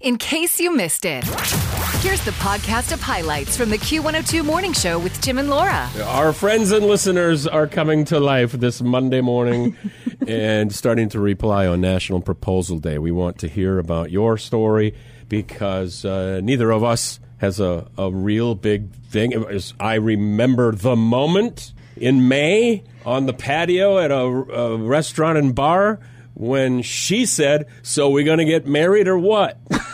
In case you missed it, here's the podcast of highlights from the Q102 Morning Show with Tim and Laura. Our friends and listeners are coming to life this Monday morning and starting to reply on National Proposal Day. We want to hear about your story because uh, neither of us has a, a real big thing. Was- I remember the moment in May on the patio at a, a restaurant and bar when she said, So we're going to get married or what?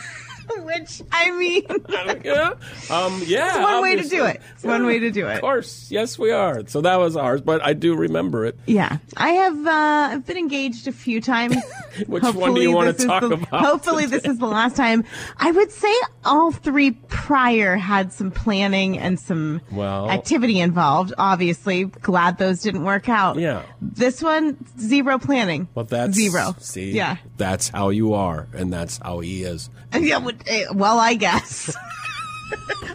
I mean, yeah. Um, yeah. It's one way to do it. It's one way to do it. Of course. Yes, we are. So that was ours, but I do remember it. yeah, I have. Uh, I've been engaged a few times. Which one do you wanna talk the- about Hopefully, this is the last time. I would say all three prior had some planning and some Well- activity involved. Obviously, glad those didn't work out. Yeah. This one, zero planning. Well, that's zero. See, Yeah. that's how you are, and that's how he is. Yeah. Well, I guess.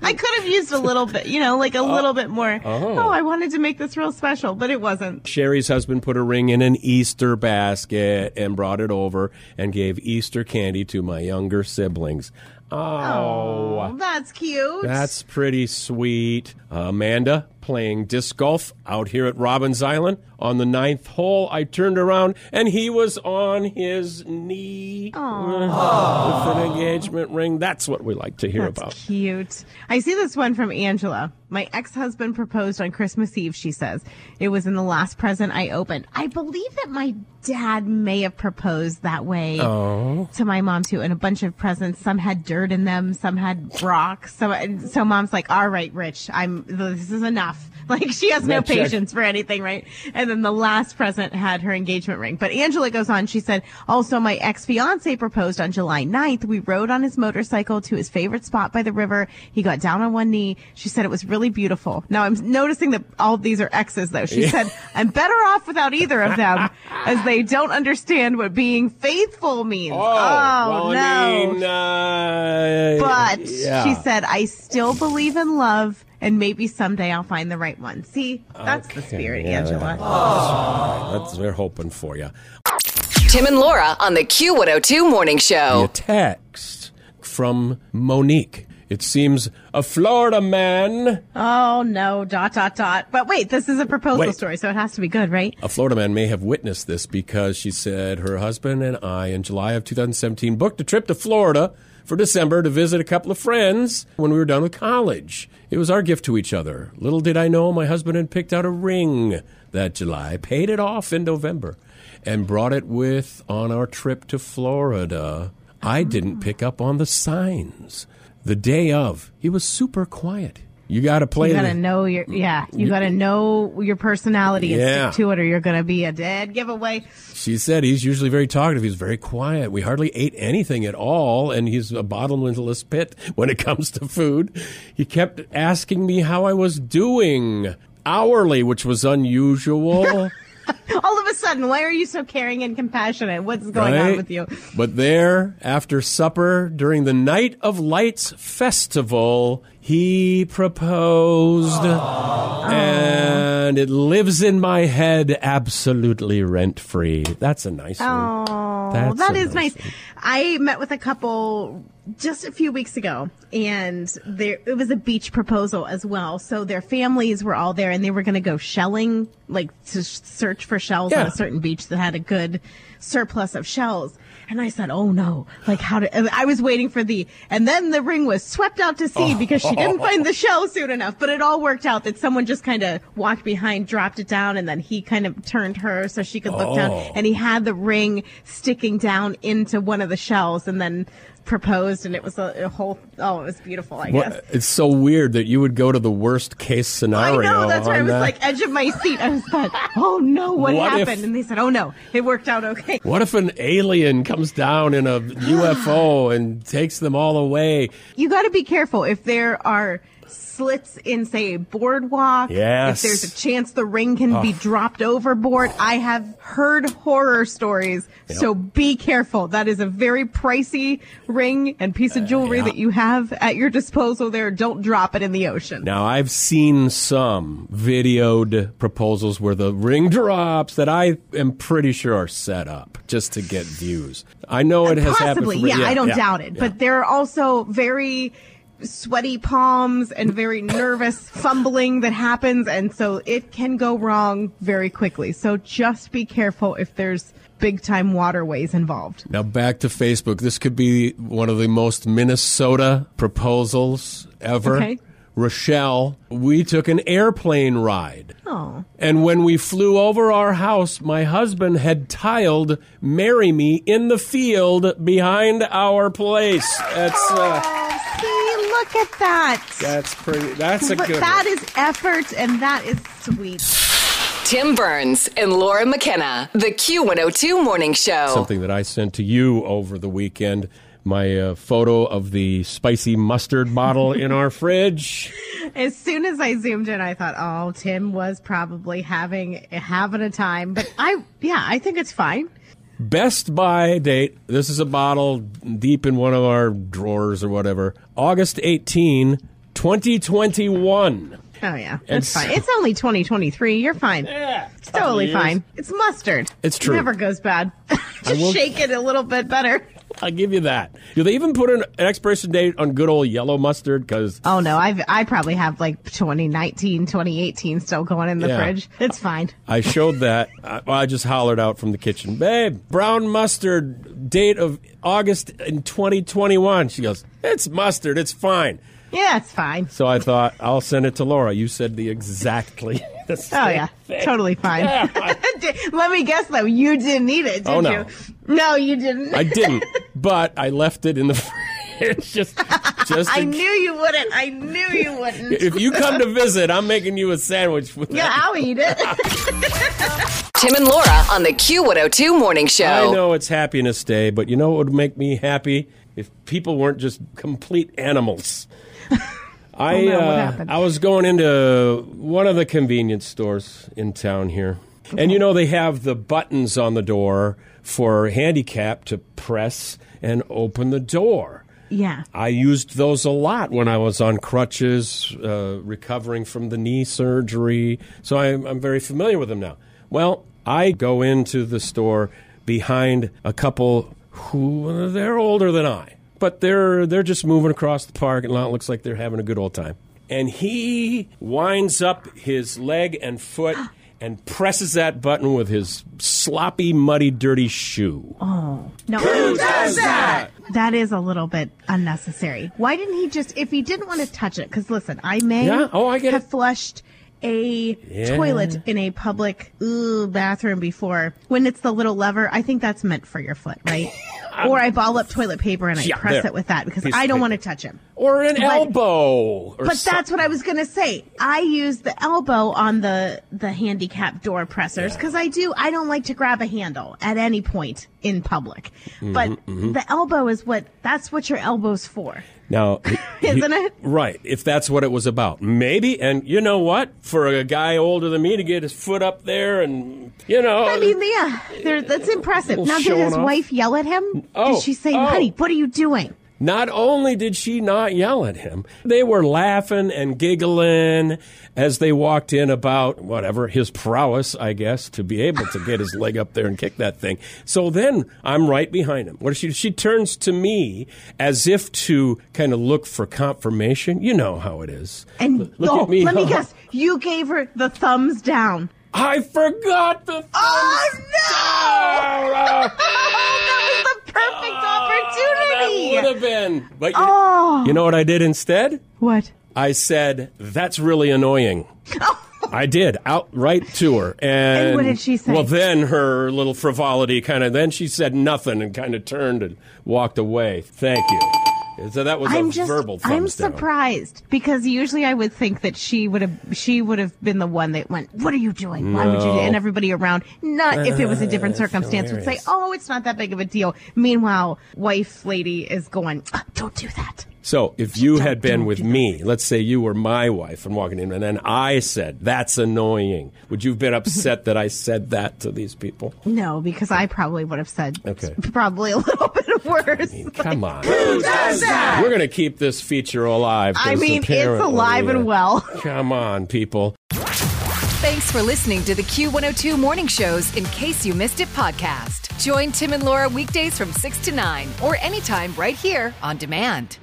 I could have used a little bit, you know, like a little oh. bit more. oh. oh, I wanted to make this real special, but it wasn't. Sherry's husband put a ring in an Easter basket and brought it over and gave Easter candy to my younger siblings. Oh, Oh, that's cute. that's pretty sweet. Amanda playing disc golf out here at Robbins Island on the ninth hole. I turned around and he was on his knee with an engagement ring. That's what we like to hear That's about. cute. I see this one from Angela. My ex-husband proposed on Christmas Eve, she says. It was in the last present I opened. I believe that my dad may have proposed that way oh. to my mom too. And a bunch of presents. Some had dirt in them. Some had rocks. So, so mom's like, all right, Rich, I'm, this is enough. Like she has no patience for anything, right? And then the last present had her engagement ring. But Angela goes on, she said, also my ex-fiance proposed on July 9th. We rode on his motorcycle to his favorite spot by the river. He got down on one knee. She said it was really beautiful. Now I'm noticing that all of these are X's though. She said, I'm better off without either of them as they don't understand what being faithful means. Oh, well, no. I mean, uh, But yeah. she said, I still believe in love and maybe someday I'll find the right one. See, that's the spirit, yeah, Angela. That's we're hoping for you. Tim and Laura on the Q102 Morning show. A Show. text from Monique. It seems a Florida man, Oh no, dot dot dot. But wait, this is a proposal Wait. story, so it has to be good, right? a Florida man may have witnessed this because she said her husband and I in July of 2017 booked a trip to Florida for December to visit a couple of friends when we were done with college. It was our gift to each other. Little did I know my husband had picked out a ring that July, paid it off in November, and brought it with on our trip to Florida. I didn't pick up on the signs. The day of, he was super quiet. You got to play You gotta know your yeah. You gotta know your personality and Yeah. stick to it, or you're gonna be a dead giveaway. She said he's usually very talkative. He's very quiet. We hardly ate anything at all, and he's a bottomless pit when it comes to food. He kept asking me how I was doing hourly, which was unusual. All of a sudden, why are you so caring and compassionate? What's going on with you? But there, after supper, during the Night of Lights festival, he proposed. And it lives in my head absolutely rent free. That's a nice one. Oh, That's that a nice nice. I met with a couple just a few weeks ago, and there it was a beach proposal as well. So their families were all there, and they were going to go shelling, like to search for shells on a certain beach that had a good surplus of shells. And I said, "Oh no! Like how did?" I was waiting for the, and then the ring was swept out to sea because she didn't find the shell soon enough. But it all worked out that someone just kind of walked behind, dropped it down, and then he kind of turned her so she could look down, Oh. and he had the ring sticking down into one of the shells, and then proposed, and it was a, a whole. Oh, it was beautiful. I guess. It's so weird that you would go to the worst case scenario. I know. That's why I was that. like edge of my seat. I was like, "Oh no, what, What if- happened?" and they said, "Oh no, it worked out okay." What if an alien comes down in a UFO and takes them all away? You got to be careful if there are slits in, say, a boardwalk. Yes. If there's a chance the ring can be dropped overboard. I have heard horror stories. So be careful. That is a very pricey ring and piece of uh, jewelry yeah. that you have at your disposal there. Don't drop it in the ocean. Now, I've seen some videoed proposals where the ring drops that I am pretty sure are set up just to get views. I know it has Possibly, happened. for- yeah, I don't doubt it. yeah. But there are also very sweaty palms and very nervous fumbling that happens, and so it can go wrong very quickly. So just be careful if there's big time waterways involved. Now back to Facebook. This could be one of the most Minnesota proposals ever. Okay. Rochelle, we took an airplane ride. Oh. And when we flew over our house, my husband had tiled "Marry Me" in the field behind our place. That's uh, See, look at that. that's pretty. That's a good. that one. is effort, and that is sweet. Tim Burns and Laura McKenna, the Q102 Morning Show. something that I sent to you over the weekend. My uh, photo of the spicy mustard bottle in our fridge. As soon as I zoomed in, I thought, "Oh, Tim was probably having having a time." But I, yeah, I think it's fine. Best by date. This is a bottle deep in one of our drawers or whatever. August 18, 2021. Oh yeah, And that's fine. It's only 2023. You're fine. Yeah, It's totally years. fine. It's mustard. It's true. It never goes bad. Just will- shake it a little bit better. I'll give you that. Do they even put an expiration date on good old yellow mustard? Because Oh no, I've I probably have like 2019, 2018 still going in the Yeah. fridge. It's fine. I showed that. I, I just hollered out from the kitchen, babe, brown mustard, date of August in 2021. She goes, it's mustard. It's fine. Yeah, it's fine. So I thought I'll send it to Laura. You said the exactly. the Oh yeah, thing. totally fine. Yeah. Let me guess though, you didn't eat it, oh, did Oh, no. you? No, you didn't. I didn't, but I left it in the fridge just just. I in- knew you wouldn't. I knew you wouldn't. If you come to visit, I'm making you a sandwich with yeah, that. I'll eat it. Tim and Laura on the Q102 Morning Show. I know it's Happiness Day, but you know what would make me happy if people weren't just complete animals. I Oh, no, uh. I was going into one of the convenience stores in town here, and you know they have the buttons on the door for handicap to press and open the door. yeah. I used those a lot when I was on crutches, uh, recovering from the knee surgery. So I'm, I'm very familiar with them now. Well, I go into the store behind a couple who they're older than I, but they're they're just moving across the parking lot. Looks like they're having a good old time. And he winds up his leg and foot and presses that button with his sloppy, muddy, dirty shoe. Oh no, who does that? That is a little bit unnecessary. Why didn't he just, if he didn't want to touch it, because listen, I may Yeah, oh, I get have it. flushed a Yeah. toilet in a public ooh, bathroom before. When it's the little lever, I think that's meant for your foot, right? or I ball up toilet paper and I Yeah, press there. it with that because Piece I don't want to touch him. Or an But- elbow. Or But some- that's what I was gonna say. I use the elbow on the the handicap door pressers because I do. I don't like to grab a handle at any point in public. Mm-hmm, but the elbow is what. That's what your elbow's for. Now, Isn't it? Right. If that's what it was about. Maybe. And you know what? For a guy older than me to get his foot up there and, you know. I mean, yeah, that's impressive. Now, did his off. wife yell at him? Oh, did she say, oh. "Honey, what are you doing?" Not only did she not yell at him, they were laughing and giggling as they walked in about whatever his prowess, I guess, to be able to get his leg up there and kick that thing. So then I'm right behind him. What does she? She turns to me as if to kind of look for confirmation. You know how it is. And L- look oh, at me. let me guess. You gave her the thumbs down. I forgot the. Oh Oh, no! that was the perfect ah, opportunity. That would have been. But you, Oh. you know what I did instead? What? I said, "That's really annoying." Oh. I did outright to her, and, And what did she say? Well, then her little frivolity kind of. Then she said nothing and kind of turned and walked away. Thank you. So that was I'm a just verbal. I'm down. surprised because usually I would think that she would have she would have been the one that went, "What are you doing? Why would you?" do-" And everybody around, not if it was a different circumstance, would say, "Oh, it's not that big of a deal." Meanwhile, wife lady is going, "Ah, "Don't do that." So if you had been with me, let's say you were my wife and walking in, and then I said, that's annoying, would you have been upset that I said that to these people? No, because I probably would have said Okay. probably a little bit worse. Come on. Who does that? We're going to keep this feature alive. I mean, it's alive uh, and well. Come on, people. Thanks for listening to the Q102 Morning Shows In Case You Missed It podcast. Join Tim and Laura weekdays from 6 to 9 or anytime right here on demand.